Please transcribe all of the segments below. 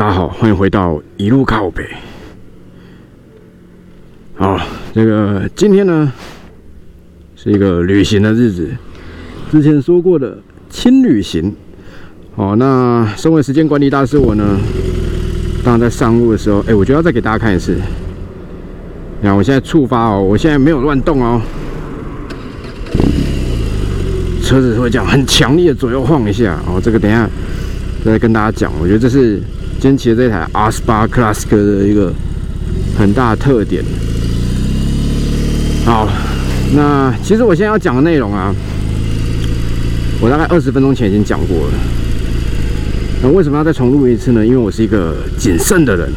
大家好，欢迎回到一路靠北。好，这个今天呢是一个旅行的日子，之前说过的轻旅行。好，那身为时间管理大师我呢，当然在上路的时候，哎，我觉得要再给大家看一次。你看，我现在触发哦，我现在没有乱动哦，车子会这样很强烈的左右晃一下哦。这个等一下再跟大家讲，我觉得这是今天骑的这台 R 十八 Classic 的一个很大的特点。好，那其实我现在要讲的内容啊，我大概二十分钟前已经讲过了。那为什么要再重录一次呢？因为我是一个谨慎的人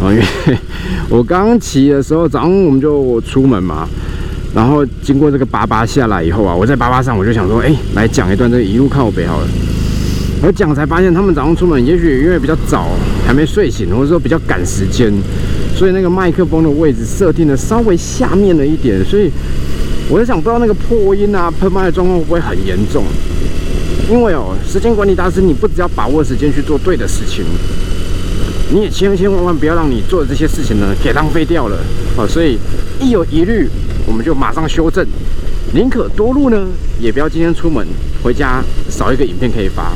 啊，因为 我刚骑的时候，早上我们就出门嘛，然后经过这个巴巴下来以后啊，我在巴巴上我就想说，哎，来讲一段这个一路靠北好了。我讲才发现，他们早上出门，也许因为比较早，还没睡醒，或者说比较赶时间，所以那个麦克风的位置设定的稍微下面了一点，所以我在想，不知道那个破音啊、喷麦的状况会不会很严重。因为哦，时间管理大师，你不只要把握时间去做对的事情，你也千千万万不要让你做的这些事情呢给浪费掉了啊！所以一有疑虑，我们就马上修正，宁可多录呢，也不要今天出门回家少一个影片可以发，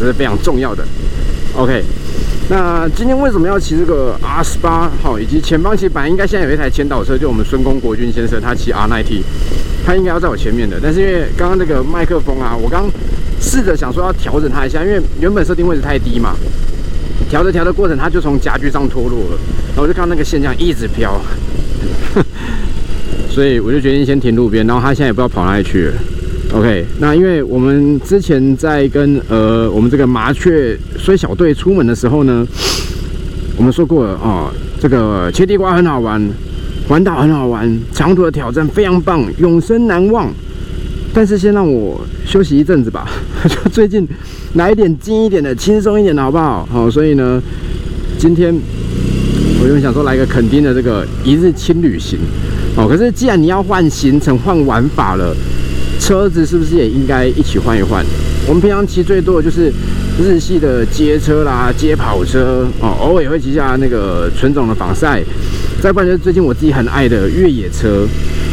这是非常重要的。OK，那今天为什么要骑这个 R 十八？好，以及前方其实本来应该现在有一台前导车，就我们孙公国军先生，他骑 R 9 T，他应该要在我前面的，但是因为刚刚那个麦克风啊，我刚。试着想说要调整它一下，因为原本设定位置太低嘛，调着调的过程，它就从夹具上脱落了，然后我就看到那个线这样一直飘，所以我就决定先停路边，然后他现在也不知道跑哪里去了。OK，那因为我们之前在跟呃我们这个麻雀虽小队出门的时候呢，我们说过了啊，这个切地瓜很好玩，环岛很好玩，长途的挑战非常棒，永生难忘。但是先让我休息一阵子吧，就最近来一点近一点的、轻松一点的，好不好？好，所以呢，今天我就想说来个垦丁的这个一日轻旅行。哦，可是既然你要换行程、换玩法了，车子是不是也应该一起换一换？我们平常骑最多的就是日系的街车啦、街跑车哦，偶尔也会骑下那个纯种的仿赛，再不然就是最近我自己很爱的越野车。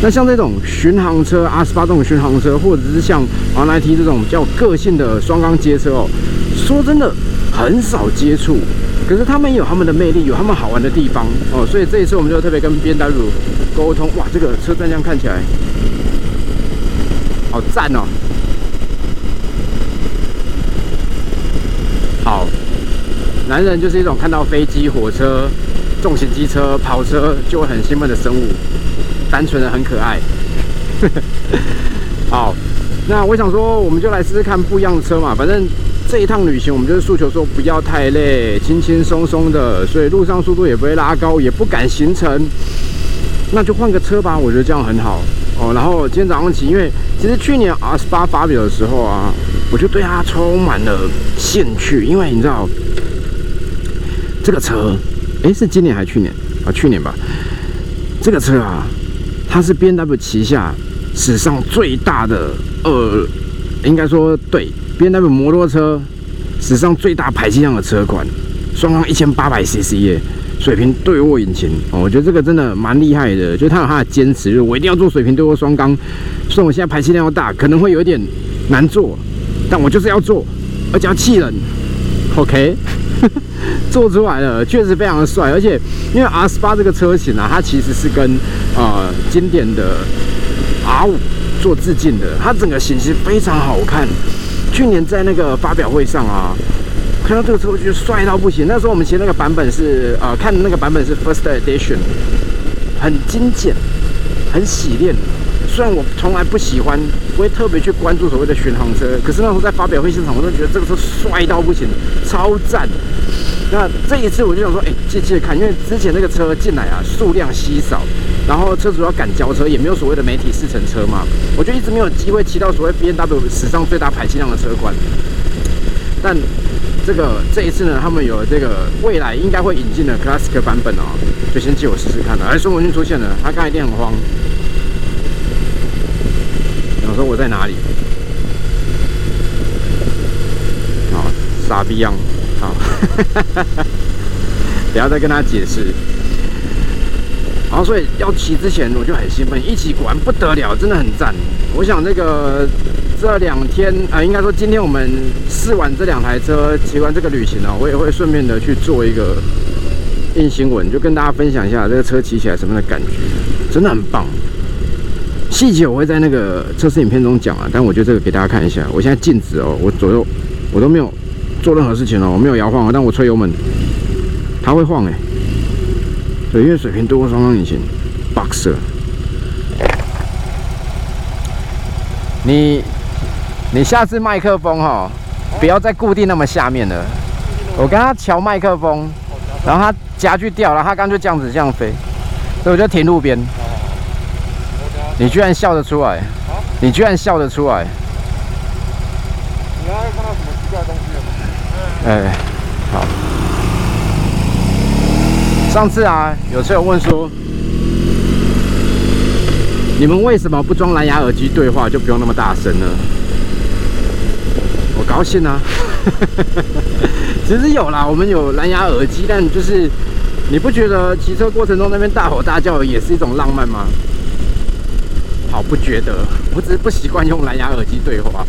那像这种巡航车阿斯巴这种巡航车，或者是像 R9T 这种比较个性的双缸街车哦，说真的很少接触，可是他们有他们的魅力，有他们好玩的地方哦，所以这一次我们就特别跟 BMW 沟通，哇，这个车站这样看起来好赞哦，好，男人就是一种看到飞机、火车、重型机车、跑车就会很兴奋的生物。单纯的很可爱，好，那我想说，我们就来试试看不一样的车嘛。反正这一趟旅行，我们就是诉求说不要太累，轻轻松松的，所以路上速度也不会拉高，也不赶行程，那就换个车吧。我觉得这样很好哦。然后今天早上起，因为其实去年 R 十八发表的时候啊，我就对它充满了兴趣，因为你知道这个车，哎，是今年还是去年啊？去年吧，这个车啊。它是 B M W 旗下史上最大的呃，应该说对 B M W 摩托车史上最大排气量的车款，双缸一千八百 C C 耶，水平对卧引擎哦，我觉得这个真的蛮厉害的，就它有它的坚持，就是我一定要做水平对卧双缸，虽然我现在排气量要大，可能会有一点难做，但我就是要做，而且要气人，OK。做出来了，确实非常的帅，而且因为 R 十八这个车型啊，它其实是跟呃经典的 R 五做致敬的，它整个型其实非常好看。去年在那个发表会上啊，看到这个车我觉得帅到不行。那时候我们骑那个版本是呃看的那个版本是 First Edition，很精简，很洗练。虽然我从来不喜欢，不会特别去关注所谓的巡航车，可是那时候在发表会现场，我都觉得这个车帅到不行，超赞。那这一次我就想说，哎，借借看，因为之前那个车进来啊，数量稀少，然后车主要赶交车，也没有所谓的媒体试乘车嘛，我就一直没有机会骑到所谓 B N W 史上最大排气量的车款。但这个这一次呢，他们有这个未来应该会引进的 Classic 版本哦，就先借我试试看了。哎，孙文军出现了，他刚才一定很慌。我说我在哪里？好，傻逼样。好，等下再跟他解释。然后所以要骑之前我就很兴奋，一骑果然不得了，真的很赞。我想那个这两天啊，应该说今天我们试完这两台车，骑完这个旅行呢，我也会顺便的去做一个硬新闻，就跟大家分享一下这个车骑起来什么样的感觉，真的很棒。细节我会在那个测试影片中讲啊，但我觉得这个给大家看一下。我现在静止哦，我左右我都没有做任何事情哦，我没有摇晃哦，但我吹油门，它会晃哎。对，因为水平多双缸引擎，Boxer。你你下次麦克风哈，不要再固定那么下面了。我跟他调麦克风，然后他夹具掉了，他刚就这样子这样飞，所以我就停路边。你居然笑得出来！你居然笑得出来！你刚刚看到什么奇怪的东西了吗？哎，好。上次啊，有车友问说，你们为什么不装蓝牙耳机对话，就不用那么大声呢？高兴啊！其实有啦，我们有蓝牙耳机，但就是你不觉得骑车过程中那边大吼大叫也是一种浪漫吗？好，不觉得，我只是不习惯用蓝牙耳机对话。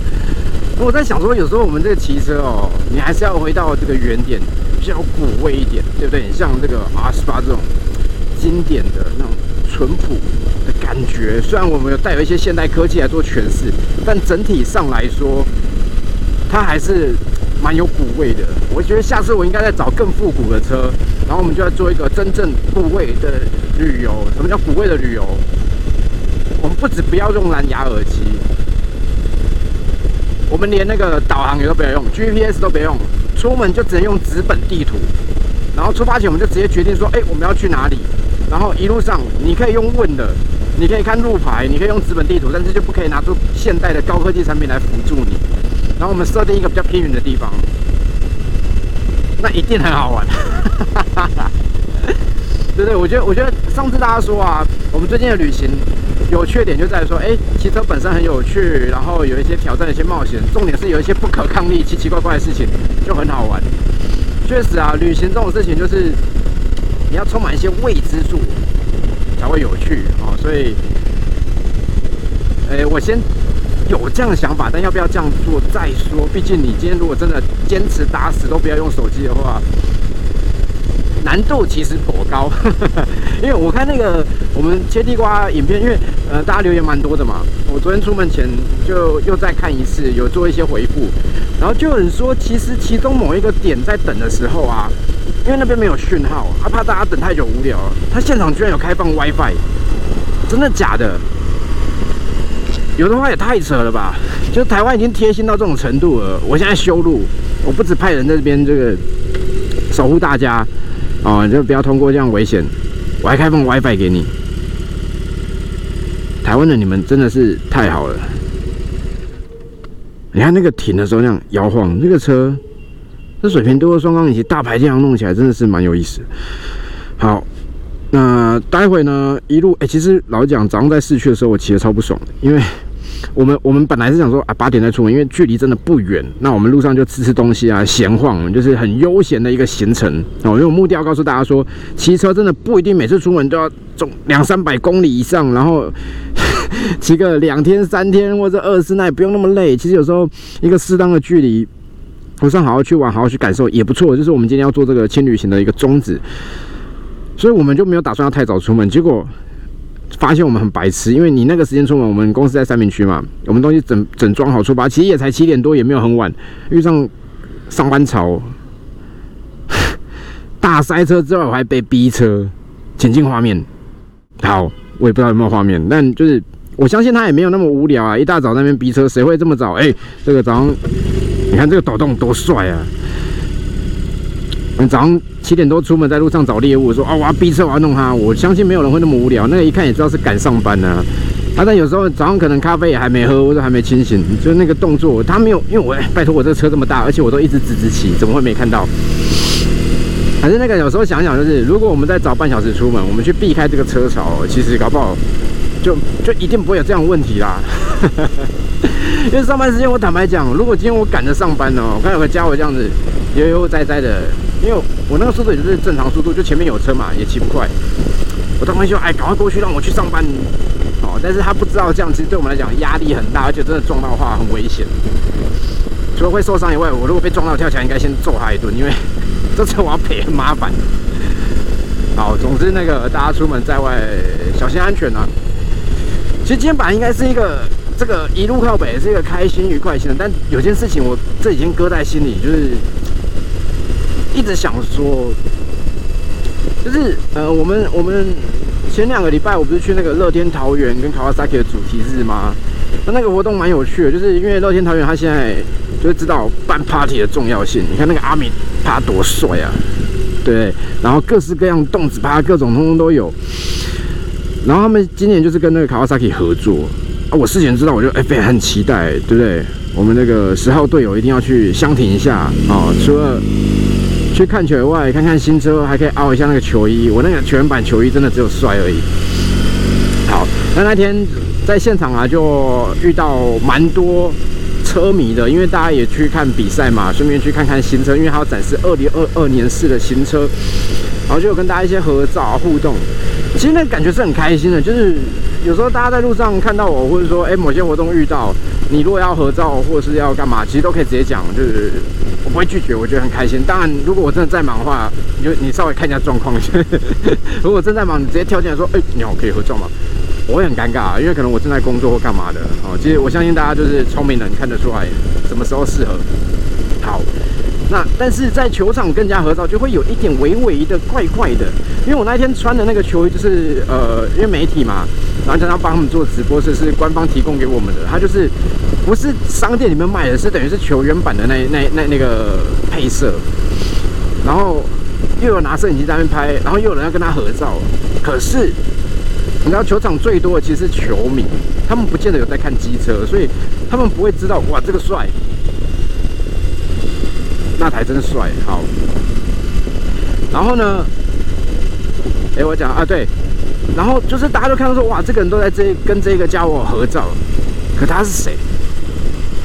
我在想说，有时候我们这个骑车哦，你还是要回到这个原点，比较古味一点，对不对？像这个 R 十八这种经典的那种淳朴的感觉，虽然我们有带有一些现代科技来做诠释，但整体上来说，它还是蛮有古味的。我觉得下次我应该再找更复古的车，然后我们就要做一个真正古味的旅游。什么叫古味的旅游？我们不止不要用蓝牙耳机，我们连那个导航也都不要用，GPS 都不用，出门就只能用纸本地图。然后出发前我们就直接决定说，哎，我们要去哪里？然后一路上你可以用问的，你可以看路牌，你可以用纸本地图，但是就不可以拿出现代的高科技产品来辅助你。然后我们设定一个比较偏远的地方，那一定很好玩。对对，我觉得，我觉得上次大家说啊，我们最近的旅行。有缺点就在于说，哎，骑车本身很有趣，然后有一些挑战、一些冒险，重点是有一些不可抗力、奇奇怪怪的事情，就很好玩。确实啊，旅行这种事情就是你要充满一些未知数才会有趣哦。所以，哎，我先有这样的想法，但要不要这样做再说。毕竟你今天如果真的坚持打死都不要用手机的话。难度其实颇高，因为我看那个我们切地瓜影片，因为呃大家留言蛮多的嘛，我昨天出门前就又再看一次，有做一些回复，然后就有人说，其实其中某一个点在等的时候啊，因为那边没有讯号，他怕大家等太久无聊，他现场居然有开放 WiFi，真的假的？有的话也太扯了吧！就台湾已经贴心到这种程度了，我现在修路，我不止派人在这边这个守护大家。哦，就不要通过这样危险，我还开放 WiFi 给你。台湾的你们真的是太好了。你看那个停的时候那样摇晃，那个车，这水平多的双缸引擎大排这样弄起来真的是蛮有意思。好，那待会呢一路哎，其实老实讲早上在市区的时候我骑的超不爽，因为。我们我们本来是想说啊，八点再出门，因为距离真的不远。那我们路上就吃吃东西啊，闲晃，就是很悠闲的一个行程哦。因为我目的要告诉大家说，骑车真的不一定每次出门都要走两三百公里以上，然后骑个两天三天或者二十那也不用那么累。其实有时候一个适当的距离，路上好好去玩，好好去感受也不错。就是我们今天要做这个轻旅行的一个宗旨，所以我们就没有打算要太早出门，结果。发现我们很白痴，因为你那个时间出门，我们公司在三明区嘛，我们东西整整装好出发，其实也才七点多，也没有很晚。遇上上班潮，大塞车之外，我还被逼车。前进画面，好，我也不知道有没有画面，但就是我相信他也没有那么无聊啊！一大早那边逼车，谁会这么早？哎，这个早上，你看这个抖动多帅啊！早上七点多出门，在路上找猎物，说啊，我要逼车，我要弄它。我相信没有人会那么无聊，那个一看也知道是赶上班呢。啊但有时候早上可能咖啡也还没喝，或者还没清醒，就那个动作，他没有，因为我拜托我这个车这么大，而且我都一直直直骑，怎么会没看到？反正那个有时候想想，就是如果我们再早半小时出门，我们去避开这个车潮，其实搞不好就就一定不会有这样问题啦。因为上班时间，我坦白讲，如果今天我赶着上班呢，我看有个家伙这样子悠悠哉哉的因为我那个速度也是正常速度，就前面有车嘛，也骑不快。我当时就哎，赶快过去让我去上班。哦，但是他不知道这样，其实对我们来讲压力很大，而且真的撞到的话很危险。除了会受伤以外，我如果被撞到跳起来，应该先揍他一顿，因为这次我要赔很麻烦。好，总之那个大家出门在外小心安全啊。其实今天本来应该是一个这个一路靠北是一个开心愉快型的，但有件事情我这已经搁在心里，就是一直想说，就是呃，我们我们前两个礼拜我不是去那个乐天桃园跟卡瓦萨 i 的主题日吗？那那个活动蛮有趣的，就是因为乐天桃园他现在就知道办 party 的重要性。你看那个阿米他多帅啊！对，然后各式各样动子趴，各种通通都有。然后他们今年就是跟那个卡瓦萨 i 合作啊，我事前知道，我就哎非常很期待，对不对？我们那个十号队友一定要去相挺一下啊！除了去看球外，看看新车，还可以凹一下那个球衣。我那个全版球衣真的只有帅而已。好，那那天在现场啊，就遇到蛮多。车迷的，因为大家也去看比赛嘛，顺便去看看新车，因为还要展示二零二二年式的新车，然后就有跟大家一些合照啊互动。其实那感觉是很开心的，就是有时候大家在路上看到我，或者说哎某些活动遇到你，如果要合照或是要干嘛，其实都可以直接讲，就是我不会拒绝，我觉得很开心。当然，如果我真的在忙的话，你就你稍微看一下状况。如果正在忙，你直接跳进来说，哎，你好，可以合照吗？我会很尴尬，因为可能我正在工作或干嘛的哦。其实我相信大家就是聪明人，看得出来什么时候适合。好，那但是在球场更加合照，就会有一点微微的怪怪的。因为我那天穿的那个球衣就是呃，因为媒体嘛，然后常常帮他们做直播，是是官方提供给我们的，它就是不是商店里面卖的，是等于是球员版的那那那那个配色。然后又有拿摄影机在那边拍，然后又有人要跟他合照，可是。你知道球场最多的其实是球迷，他们不见得有在看机车，所以他们不会知道哇这个帅，那台真帅。好，然后呢，哎我讲啊对，然后就是大家都看到说哇这个人都在这跟这个家伙合照，可他是谁？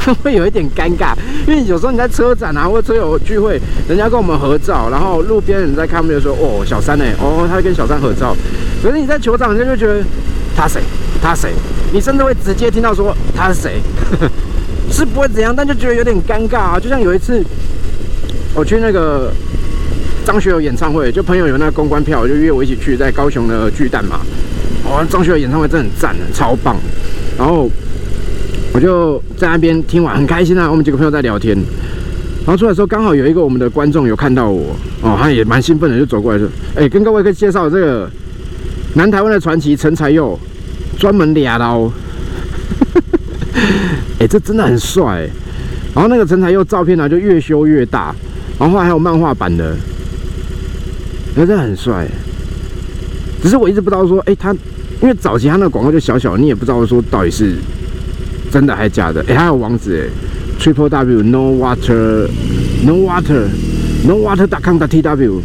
会有一点尴尬，因为有时候你在车展啊或者车友聚会，人家跟我们合照，然后路边人在看，就说哦小三呢，哦他跟小三合照。可是你在球场，人家就觉得他谁？他谁？你甚至会直接听到说他是谁？是不会怎样，但就觉得有点尴尬啊。就像有一次我去那个张学友演唱会，就朋友有那个公关票，就约我一起去，在高雄的巨蛋嘛。哦，张学友演唱会真的很赞超棒。然后我就在那边听完，很开心啊。我们几个朋友在聊天，然后出来的时候，刚好有一个我们的观众有看到我，哦，他也蛮兴奋的，就走过来说：“哎，跟各位可以介绍这个。”南台湾的传奇陈才佑，专门俩刀，哎，这真的很帅。然后那个陈才佑照片呢，就越修越大，然后还有漫画版的，真的很帅。只是我一直不知道说，哎，他因为早期他那个广告就小小，你也不知道说到底是真的还是假的。哎，还有网址，哎，triple w no water no water no water dot com dot tw。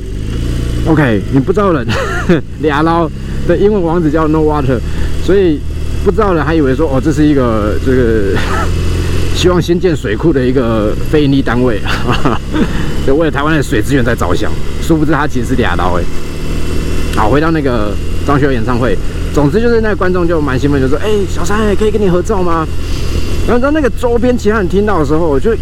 OK，你不知道人 俩捞。的英文网址叫 No Water，所以不知道的还以为说哦，这是一个这个希望新建水库的一个非营利单位，就为了台湾的水资源在着想。殊不知他其实是俩刀哎。好，回到那个张学友演唱会，总之就是那个观众就蛮兴奋，就说：“哎，小三可以跟你合照吗？”然后在那个周边其他人听到的时候，我就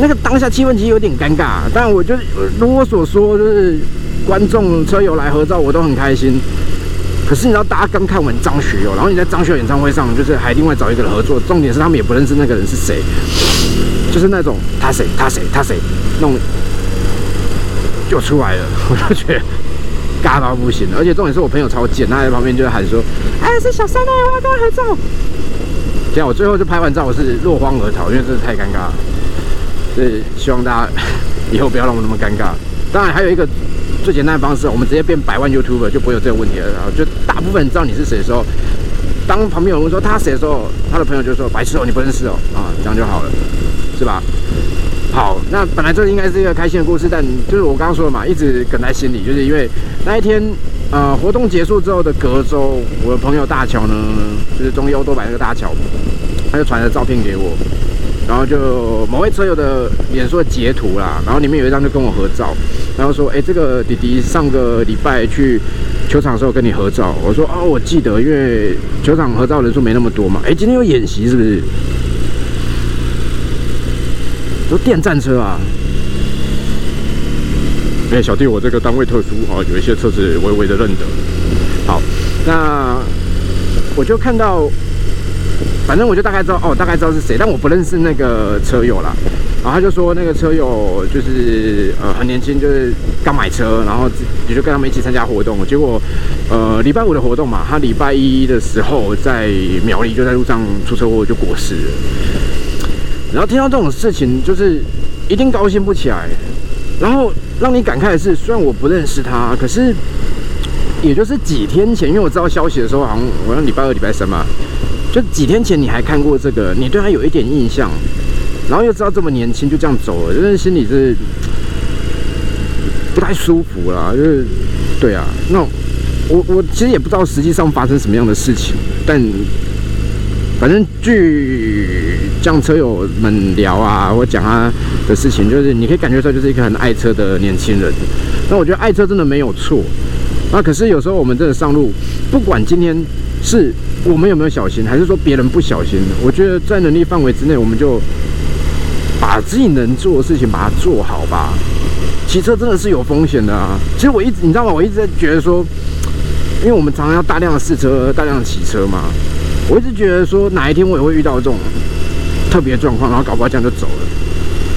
那个当下气氛其实有点尴尬。但我就如我所说，就是观众车友来合照，我都很开心。可是你知道，大家刚看完张学友，然后你在张学友演唱会上，就是还另外找一个人合作。重点是他们也不认识那个人是谁，就是那种他谁他谁他谁，弄就出来了，我就觉得尬到不行。而且重点是我朋友超贱，他在旁边就喊说：“哎，是小三啊，我要跟他合照。”这样我最后就拍完照，我是落荒而逃，因为真的太尴尬了。所以希望大家以后不要让我那么尴尬。当然还有一个。最简单的方式，我们直接变百万 YouTuber 就不会有这个问题了。然后就大部分人知道你是谁的时候，当旁边有人说他谁的时候，他的朋友就说白痴哦，你不认识哦，啊，这样就好了，是吧？好，那本来这应该是一个开心的故事，但就是我刚刚说的嘛，一直梗在心里，就是因为那一天呃活动结束之后的隔周，我的朋友大乔呢，就是中欧多百那个大乔，他就传了照片给我，然后就某位车友的脸书的截图啦，然后里面有一张就跟我合照，然后说，哎，这个弟弟上个礼拜去球场的时候跟你合照，我说，哦，我记得，因为球场合照人数没那么多嘛，哎，今天有演习是不是？说电战车啊！哎，小弟，我这个单位特殊啊，有一些车子微微的认得。好，那我就看到。反正我就大概知道哦，大概知道是谁，但我不认识那个车友啦。然后他就说那个车友就是呃很年轻，就是刚买车，然后也就跟他们一起参加活动。结果呃礼拜五的活动嘛，他礼拜一的时候在苗栗就在路上出车祸就过世了。然后听到这种事情，就是一定高兴不起来。然后让你感慨的是，虽然我不认识他，可是也就是几天前，因为我知道消息的时候，好像好像礼拜二、礼拜三嘛。就几天前你还看过这个，你对他有一点印象，然后又知道这么年轻就这样走了，就是心里是不太舒服啦。就是对啊，那我我其实也不知道实际上发生什么样的事情，但反正据这样车友们聊啊，或讲他的事情，就是你可以感觉出来就是一个很爱车的年轻人。那我觉得爱车真的没有错，那可是有时候我们真的上路，不管今天是。我们有没有小心，还是说别人不小心？我觉得在能力范围之内，我们就把自己能做的事情把它做好吧。骑车真的是有风险的啊！其实我一直，你知道吗？我一直在觉得说，因为我们常常要大量的试车、大量的骑车嘛。我一直觉得说，哪一天我也会遇到这种特别状况，然后搞不好这样就走了。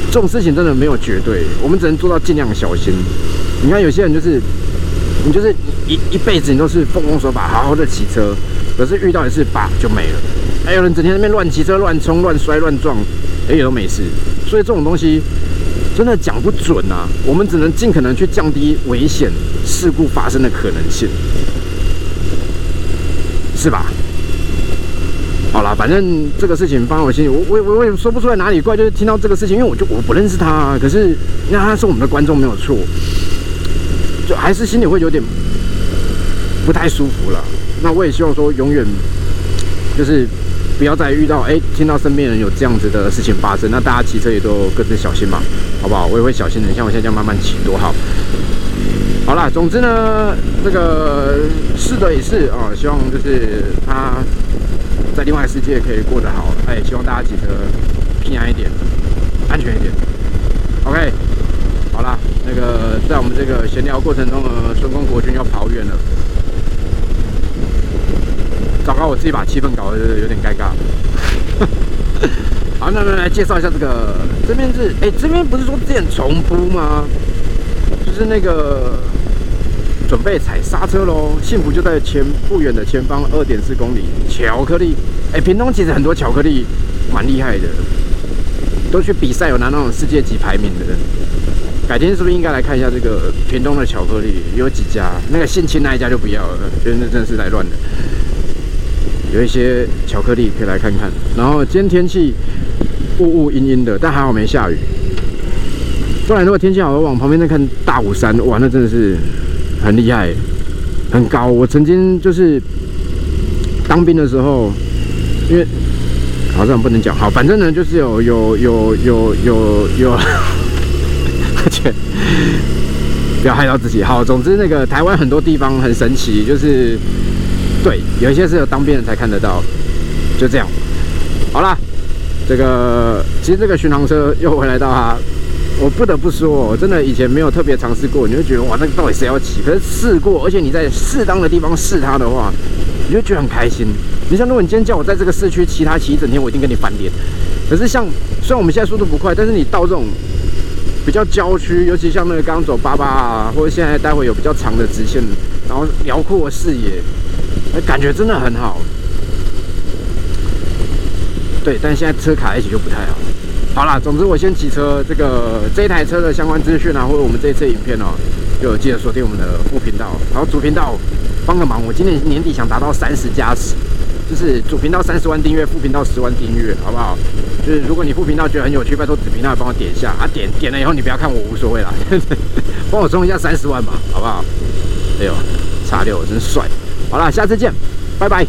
这种事情真的没有绝对，我们只能做到尽量小心。你看有些人就是，你就是一一辈子你都是奉公守法，好好的骑车。可是遇到一次，把就没了。还有人整天那边乱骑车、乱冲、乱摔、乱撞，哎，也都没事。所以这种东西真的讲不准啊。我们只能尽可能去降低危险事故发生的可能性，是吧？好了，反正这个事情放在我心里，我我我也说不出来哪里怪，就是听到这个事情，因为我就我不认识他，啊可是那他是我们的观众没有错，就还是心里会有点不太舒服了。那我也希望说，永远就是不要再遇到哎，听到身边人有这样子的事情发生，那大家骑车也都各自小心嘛，好不好？我也会小心的，像我现在这样慢慢骑多好。好啦，总之呢，这个是的也是啊，希望就是他在另外世界可以过得好，哎，希望大家骑车平安一点，安全一点。OK，好啦，那个在我们这个闲聊过程中呢，孙公国军要跑远了。糟糕，我自己把气氛搞得有点尴尬。好，那我们来介绍一下这个，这边是，哎，这边不是说之前重铺吗？就是那个准备踩刹车喽，幸福就在前不远的前方，二点四公里。巧克力，哎，屏东其实很多巧克力蛮厉害的，都去比赛有拿那种世界级排名的。改天是不是应该来看一下这个屏东的巧克力？有几家？那个信清那一家就不要了，觉得那真的是来乱的。有一些巧克力可以来看看，然后今天天气雾雾阴阴的，但还好没下雨。不然如果天气好，我往旁边再看大武山，哇，那真的是很厉害，很高。我曾经就是当兵的时候，因为好像不能讲，好，反正呢就是有有有有有有，而且不要害到自己。好，总之那个台湾很多地方很神奇，就是。对，有一些是有当兵人才看得到，就这样。好了，这个其实这个巡航车又回来到它，我不得不说，我真的以前没有特别尝试过，你会觉得哇，那个到底谁要骑？可是试过，而且你在适当的地方试它的话，你就觉得很开心。你像如果你今天叫我在这个市区骑它骑一整天，我一定跟你翻脸。可是像虽然我们现在速度不快，但是你到这种比较郊区，尤其像那个刚走八八啊，或者现在待会有比较长的直线，然后辽阔视野。感觉真的很好，对，但现在车卡一起就不太好。好了，总之我先骑车，这个这台车的相关资讯啊，或者我们这一次影片哦，就记得锁定我们的副频道，然后主频道帮个忙，我今年年底想达到三十加十，就是主频道三十万订阅，副频道十万订阅，好不好？就是如果你副频道觉得很有趣，拜托子频道帮我点一下啊，点点了以后你不要看我无所谓啦，帮我冲一下三十万嘛，好不好？哎呦，叉六真帅。好了，下次见，拜拜。